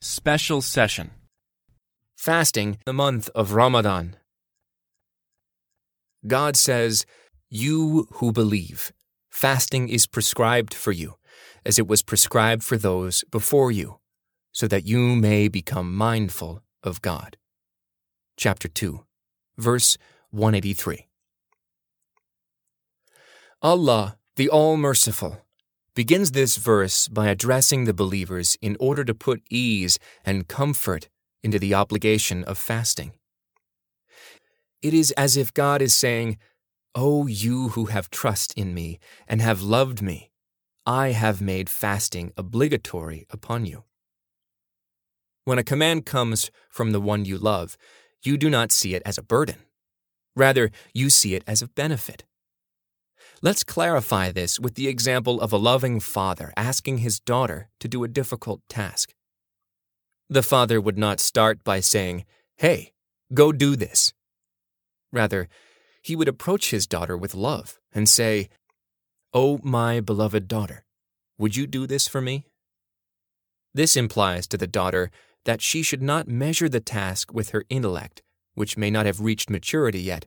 Special Session Fasting the month of Ramadan. God says, You who believe, fasting is prescribed for you, as it was prescribed for those before you, so that you may become mindful of God. Chapter 2, verse 183. Allah, the All Merciful, begins this verse by addressing the believers in order to put ease and comfort into the obligation of fasting. It is as if God is saying, O you who have trust in me and have loved me, I have made fasting obligatory upon you. When a command comes from the one you love, you do not see it as a burden. Rather, you see it as a benefit. Let's clarify this with the example of a loving father asking his daughter to do a difficult task. The father would not start by saying, Hey, go do this. Rather, he would approach his daughter with love and say, Oh, my beloved daughter, would you do this for me? This implies to the daughter that she should not measure the task with her intellect, which may not have reached maturity yet.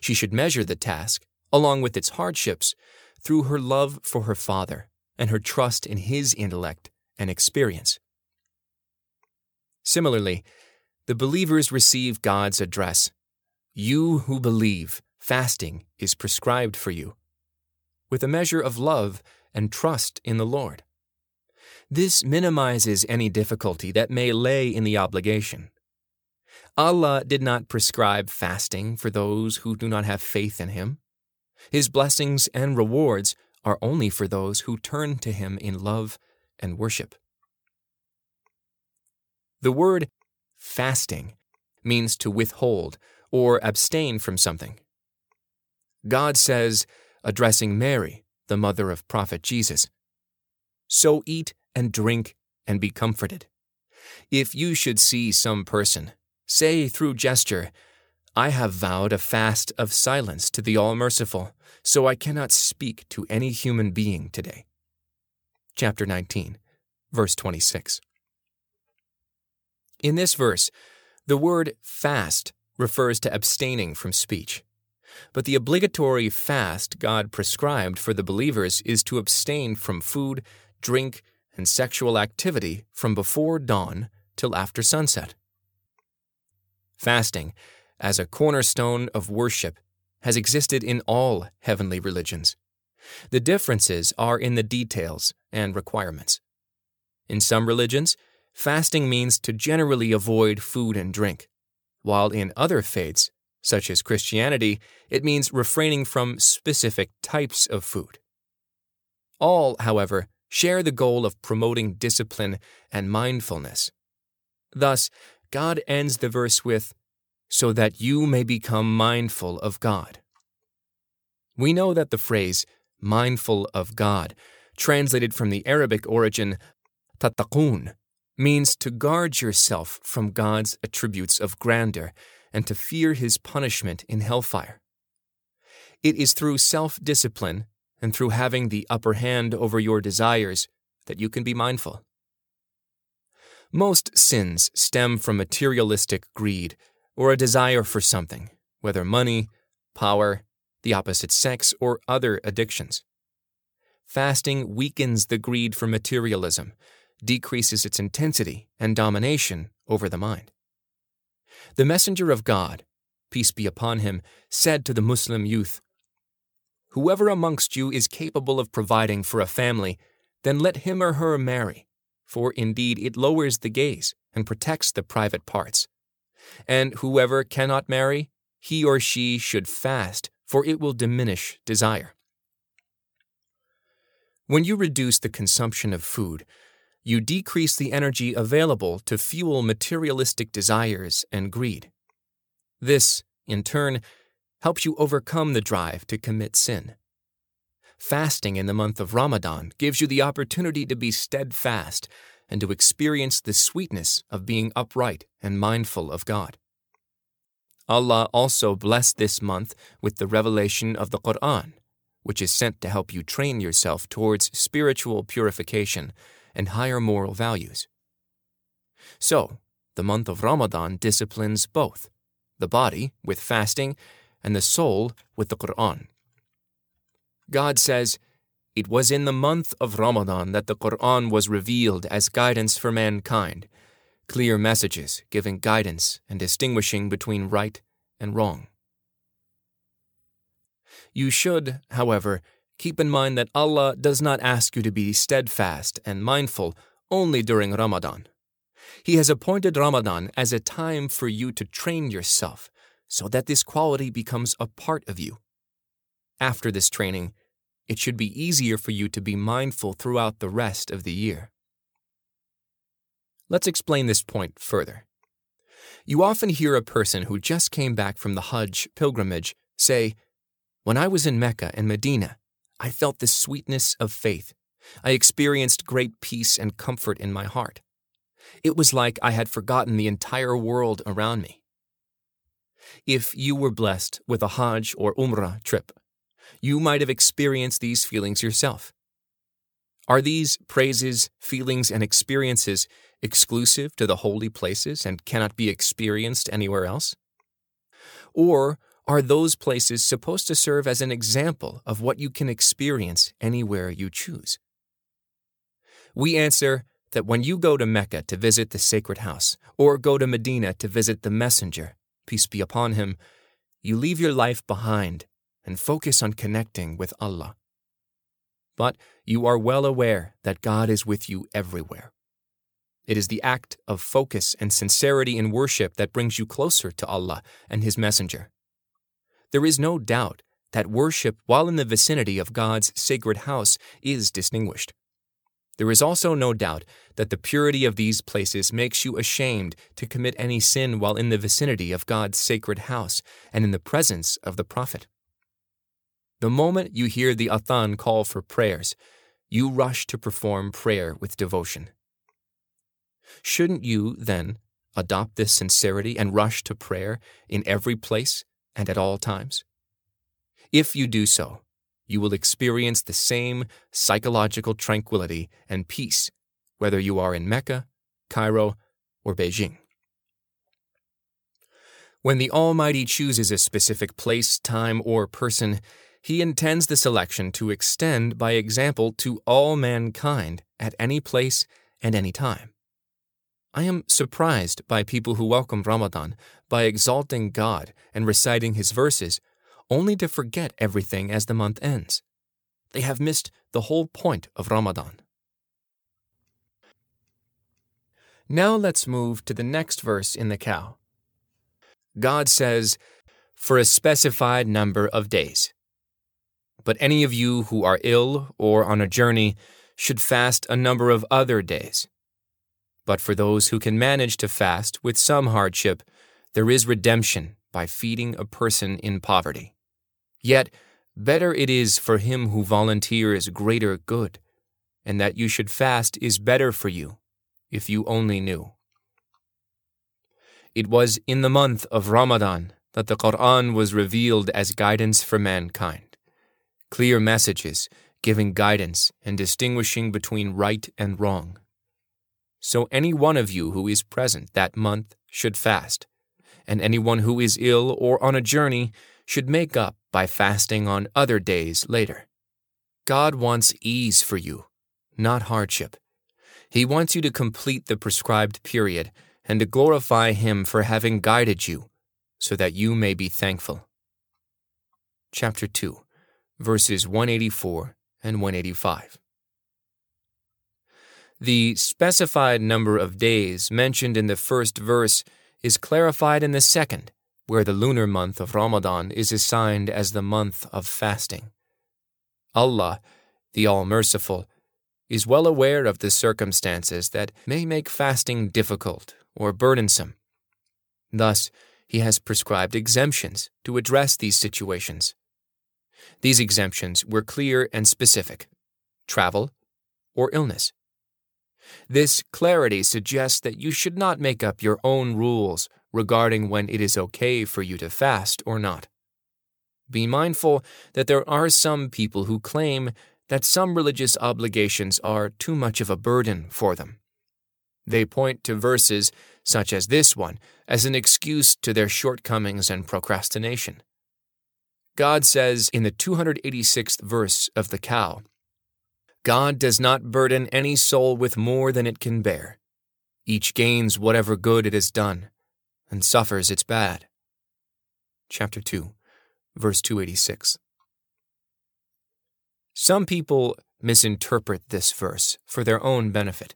She should measure the task along with its hardships, through her love for her father and her trust in his intellect and experience. Similarly, the believers receive God's address You who believe, fasting is prescribed for you, with a measure of love and trust in the Lord. This minimizes any difficulty that may lay in the obligation. Allah did not prescribe fasting for those who do not have faith in Him. His blessings and rewards are only for those who turn to Him in love and worship. The word fasting means to withhold or abstain from something. God says, addressing Mary, the mother of Prophet Jesus, So eat and drink and be comforted. If you should see some person, say through gesture, I have vowed a fast of silence to the All Merciful, so I cannot speak to any human being today. Chapter 19, verse 26. In this verse, the word fast refers to abstaining from speech. But the obligatory fast God prescribed for the believers is to abstain from food, drink, and sexual activity from before dawn till after sunset. Fasting as a cornerstone of worship has existed in all heavenly religions. The differences are in the details and requirements. In some religions, fasting means to generally avoid food and drink, while in other faiths, such as Christianity, it means refraining from specific types of food. All, however, share the goal of promoting discipline and mindfulness. Thus, God ends the verse with, so that you may become mindful of God. We know that the phrase, mindful of God, translated from the Arabic origin, tattaqun, means to guard yourself from God's attributes of grandeur and to fear his punishment in hellfire. It is through self discipline and through having the upper hand over your desires that you can be mindful. Most sins stem from materialistic greed or a desire for something, whether money, power, the opposite sex, or other addictions. Fasting weakens the greed for materialism, decreases its intensity and domination over the mind. The messenger of God, peace be upon him, said to the Muslim youth, Whoever amongst you is capable of providing for a family, then let him or her marry, for indeed it lowers the gaze and protects the private parts. And whoever cannot marry, he or she should fast, for it will diminish desire. When you reduce the consumption of food, you decrease the energy available to fuel materialistic desires and greed. This, in turn, helps you overcome the drive to commit sin. Fasting in the month of Ramadan gives you the opportunity to be steadfast and to experience the sweetness of being upright and mindful of God. Allah also blessed this month with the revelation of the Quran, which is sent to help you train yourself towards spiritual purification and higher moral values. So, the month of Ramadan disciplines both the body with fasting and the soul with the Quran. God says, It was in the month of Ramadan that the Quran was revealed as guidance for mankind, clear messages giving guidance and distinguishing between right and wrong. You should, however, keep in mind that Allah does not ask you to be steadfast and mindful only during Ramadan. He has appointed Ramadan as a time for you to train yourself so that this quality becomes a part of you. After this training, it should be easier for you to be mindful throughout the rest of the year. Let's explain this point further. You often hear a person who just came back from the Hajj pilgrimage say, When I was in Mecca and Medina, I felt the sweetness of faith. I experienced great peace and comfort in my heart. It was like I had forgotten the entire world around me. If you were blessed with a Hajj or Umrah trip, you might have experienced these feelings yourself. Are these praises, feelings, and experiences exclusive to the holy places and cannot be experienced anywhere else? Or are those places supposed to serve as an example of what you can experience anywhere you choose? We answer that when you go to Mecca to visit the sacred house, or go to Medina to visit the messenger, peace be upon him, you leave your life behind and focus on connecting with Allah. But you are well aware that God is with you everywhere. It is the act of focus and sincerity in worship that brings you closer to Allah and His Messenger. There is no doubt that worship while in the vicinity of God's sacred house is distinguished. There is also no doubt that the purity of these places makes you ashamed to commit any sin while in the vicinity of God's sacred house and in the presence of the Prophet. The moment you hear the Athan call for prayers, you rush to perform prayer with devotion. Shouldn't you, then, adopt this sincerity and rush to prayer in every place and at all times? If you do so, you will experience the same psychological tranquility and peace whether you are in Mecca, Cairo, or Beijing. When the Almighty chooses a specific place, time, or person, He intends the selection to extend by example to all mankind at any place and any time. I am surprised by people who welcome Ramadan by exalting God and reciting His verses only to forget everything as the month ends. They have missed the whole point of Ramadan. Now let's move to the next verse in the cow. God says, For a specified number of days. But any of you who are ill or on a journey should fast a number of other days. But for those who can manage to fast with some hardship, there is redemption by feeding a person in poverty. Yet, better it is for him who volunteers greater good, and that you should fast is better for you, if you only knew. It was in the month of Ramadan that the Quran was revealed as guidance for mankind. Clear messages giving guidance and distinguishing between right and wrong. So any one of you who is present that month should fast, and anyone who is ill or on a journey should make up by fasting on other days later. God wants ease for you, not hardship. He wants you to complete the prescribed period and to glorify Him for having guided you, so that you may be thankful. Chapter 2, verses 184 and 185. The specified number of days mentioned in the first verse is clarified in the second where the lunar month of Ramadan is assigned as the month of fasting. Allah, the All Merciful, is well aware of the circumstances that may make fasting difficult or burdensome. Thus, He has prescribed exemptions to address these situations. These exemptions were clear and specific travel or illness. This clarity suggests that you should not make up your own rules regarding when it is okay for you to fast or not. Be mindful that there are some people who claim that some religious obligations are too much of a burden for them. They point to verses such as this one as an excuse to their shortcomings and procrastination. God says in the 286th verse of the cow God does not burden any soul with more than it can bear. Each gains whatever good it has done, and suffers its bad. Chapter 2, verse 286. Some people misinterpret this verse for their own benefit.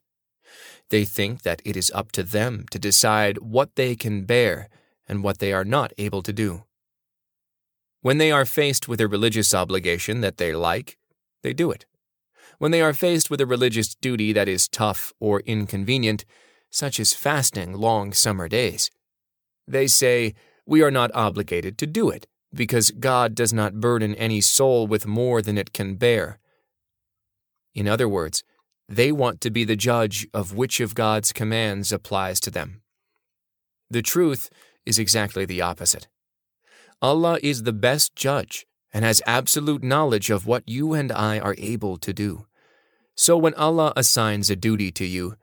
They think that it is up to them to decide what they can bear and what they are not able to do. When they are faced with a religious obligation that they like, they do it. When they are faced with a religious duty that is tough or inconvenient, such as fasting long summer days, they say, We are not obligated to do it, because God does not burden any soul with more than it can bear. In other words, they want to be the judge of which of God's commands applies to them. The truth is exactly the opposite. Allah is the best judge and has absolute knowledge of what you and I are able to do. So when Allah assigns a duty to you,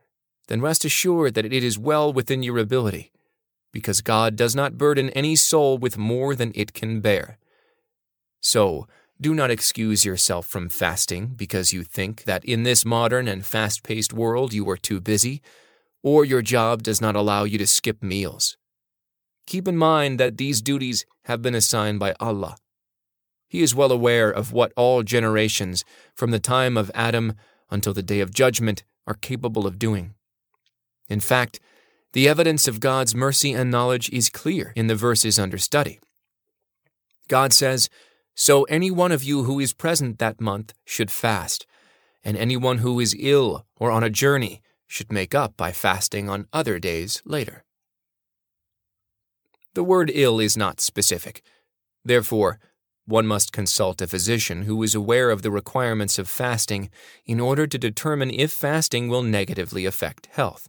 then rest assured that it is well within your ability, because God does not burden any soul with more than it can bear. So, do not excuse yourself from fasting because you think that in this modern and fast paced world you are too busy, or your job does not allow you to skip meals. Keep in mind that these duties have been assigned by Allah. He is well aware of what all generations, from the time of Adam until the day of judgment, are capable of doing. In fact, the evidence of God's mercy and knowledge is clear in the verses under study. God says, so any one of you who is present that month should fast, and anyone who is ill or on a journey should make up by fasting on other days later. The word ill is not specific. Therefore, one must consult a physician who is aware of the requirements of fasting in order to determine if fasting will negatively affect health.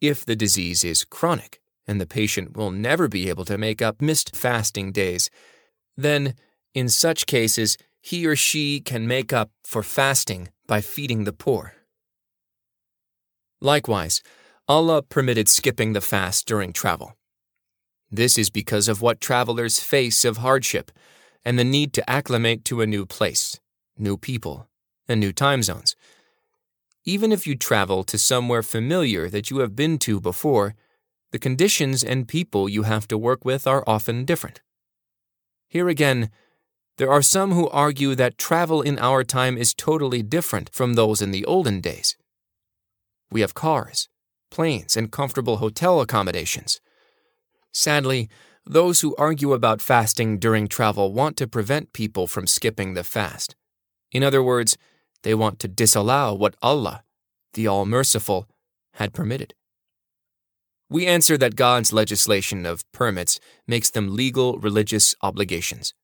If the disease is chronic and the patient will never be able to make up missed fasting days, then, in such cases, he or she can make up for fasting by feeding the poor. Likewise, Allah permitted skipping the fast during travel. This is because of what travelers face of hardship and the need to acclimate to a new place, new people, and new time zones. Even if you travel to somewhere familiar that you have been to before, the conditions and people you have to work with are often different. Here again, there are some who argue that travel in our time is totally different from those in the olden days. We have cars, planes, and comfortable hotel accommodations. Sadly, those who argue about fasting during travel want to prevent people from skipping the fast. In other words, they want to disallow what Allah, the All Merciful, had permitted. We answer that God's legislation of permits makes them legal religious obligations.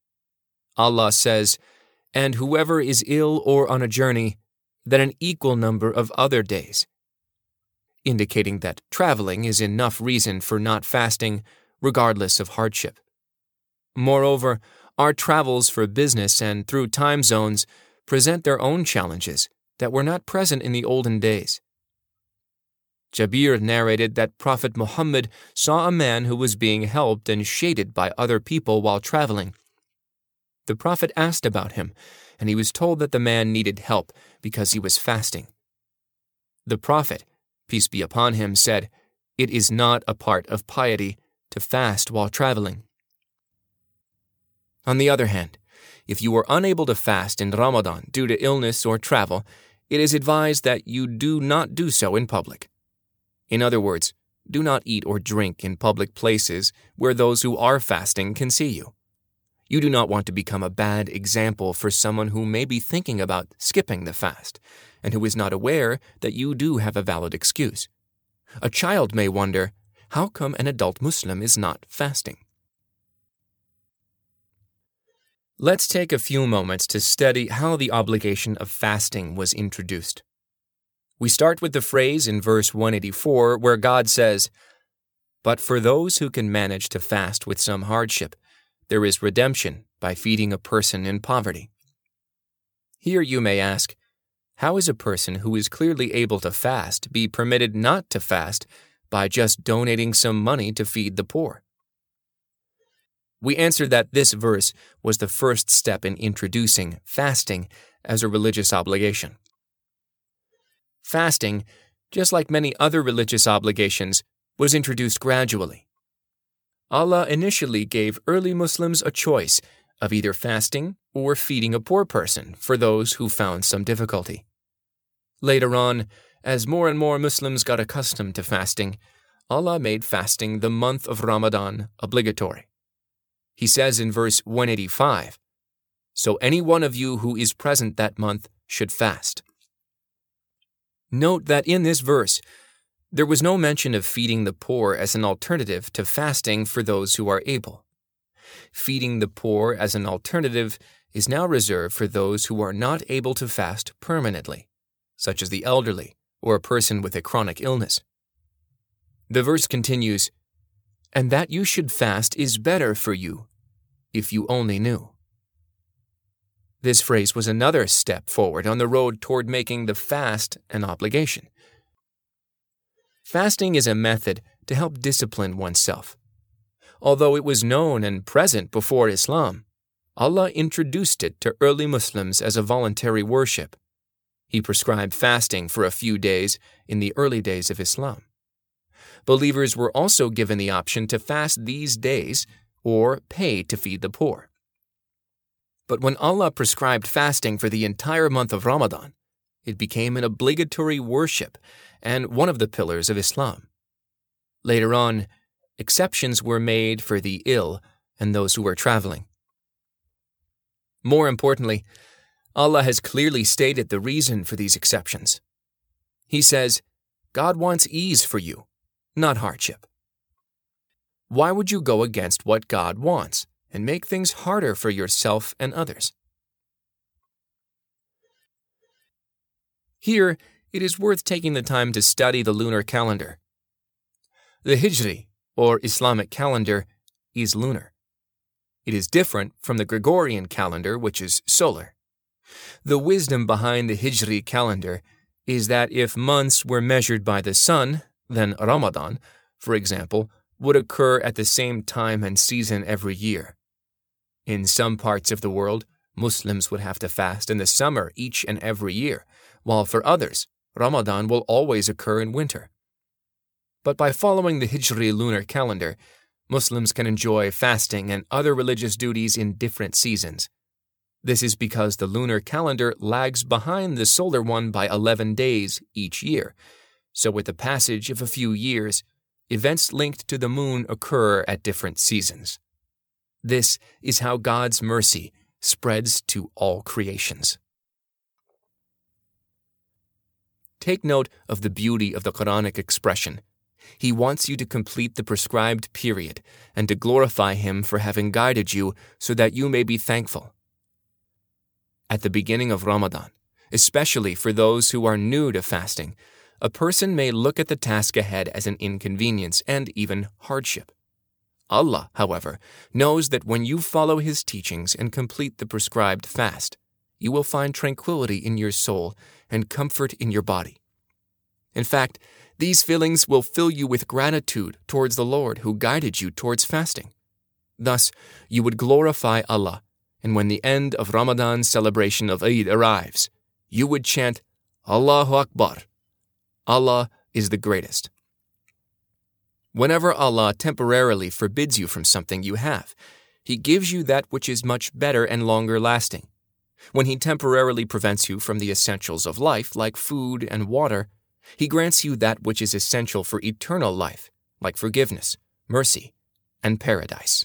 Allah says, And whoever is ill or on a journey, then an equal number of other days, indicating that traveling is enough reason for not fasting, regardless of hardship. Moreover, our travels for business and through time zones present their own challenges that were not present in the olden days. Jabir narrated that Prophet Muhammad saw a man who was being helped and shaded by other people while traveling. The Prophet asked about him, and he was told that the man needed help because he was fasting. The Prophet, peace be upon him, said, It is not a part of piety to fast while traveling. On the other hand, if you are unable to fast in Ramadan due to illness or travel, it is advised that you do not do so in public. In other words, do not eat or drink in public places where those who are fasting can see you. You do not want to become a bad example for someone who may be thinking about skipping the fast and who is not aware that you do have a valid excuse. A child may wonder, how come an adult Muslim is not fasting? Let's take a few moments to study how the obligation of fasting was introduced. We start with the phrase in verse 184 where God says, But for those who can manage to fast with some hardship, there is redemption by feeding a person in poverty. Here you may ask, how is a person who is clearly able to fast be permitted not to fast by just donating some money to feed the poor? We answered that this verse was the first step in introducing fasting as a religious obligation. Fasting, just like many other religious obligations, was introduced gradually. Allah initially gave early Muslims a choice of either fasting or feeding a poor person for those who found some difficulty. Later on, as more and more Muslims got accustomed to fasting, Allah made fasting the month of Ramadan obligatory. He says in verse 185 So any one of you who is present that month should fast. Note that in this verse, there was no mention of feeding the poor as an alternative to fasting for those who are able. Feeding the poor as an alternative is now reserved for those who are not able to fast permanently, such as the elderly or a person with a chronic illness. The verse continues, And that you should fast is better for you, if you only knew. This phrase was another step forward on the road toward making the fast an obligation. Fasting is a method to help discipline oneself. Although it was known and present before Islam, Allah introduced it to early Muslims as a voluntary worship. He prescribed fasting for a few days in the early days of Islam. Believers were also given the option to fast these days or pay to feed the poor. But when Allah prescribed fasting for the entire month of Ramadan, it became an obligatory worship and one of the pillars of Islam. Later on, exceptions were made for the ill and those who were traveling. More importantly, Allah has clearly stated the reason for these exceptions. He says, God wants ease for you, not hardship. Why would you go against what God wants? and make things harder for yourself and others. Here, it is worth taking the time to study the lunar calendar. The Hijri, or Islamic calendar, is lunar. It is different from the Gregorian calendar, which is solar. The wisdom behind the Hijri calendar is that if months were measured by the sun, then Ramadan, for example, would occur at the same time and season every year. In some parts of the world, Muslims would have to fast in the summer each and every year, while for others, Ramadan will always occur in winter. But by following the Hijri lunar calendar, Muslims can enjoy fasting and other religious duties in different seasons. This is because the lunar calendar lags behind the solar one by 11 days each year. So, with the passage of a few years, events linked to the moon occur at different seasons. This is how God's mercy spreads to all creations. Take note of the beauty of the Quranic expression. He wants you to complete the prescribed period and to glorify Him for having guided you so that you may be thankful. At the beginning of Ramadan, especially for those who are new to fasting, a person may look at the task ahead as an inconvenience and even hardship. Allah, however, knows that when you follow His teachings and complete the prescribed fast, you will find tranquility in your soul and comfort in your body. In fact, these feelings will fill you with gratitude towards the Lord who guided you towards fasting. Thus, you would glorify Allah, and when the end of Ramadan's celebration of Eid arrives, you would chant, Allahu Akbar. Allah is the greatest. Whenever Allah temporarily forbids you from something you have, He gives you that which is much better and longer lasting. When He temporarily prevents you from the essentials of life, like food and water, He grants you that which is essential for eternal life, like forgiveness, mercy, and paradise.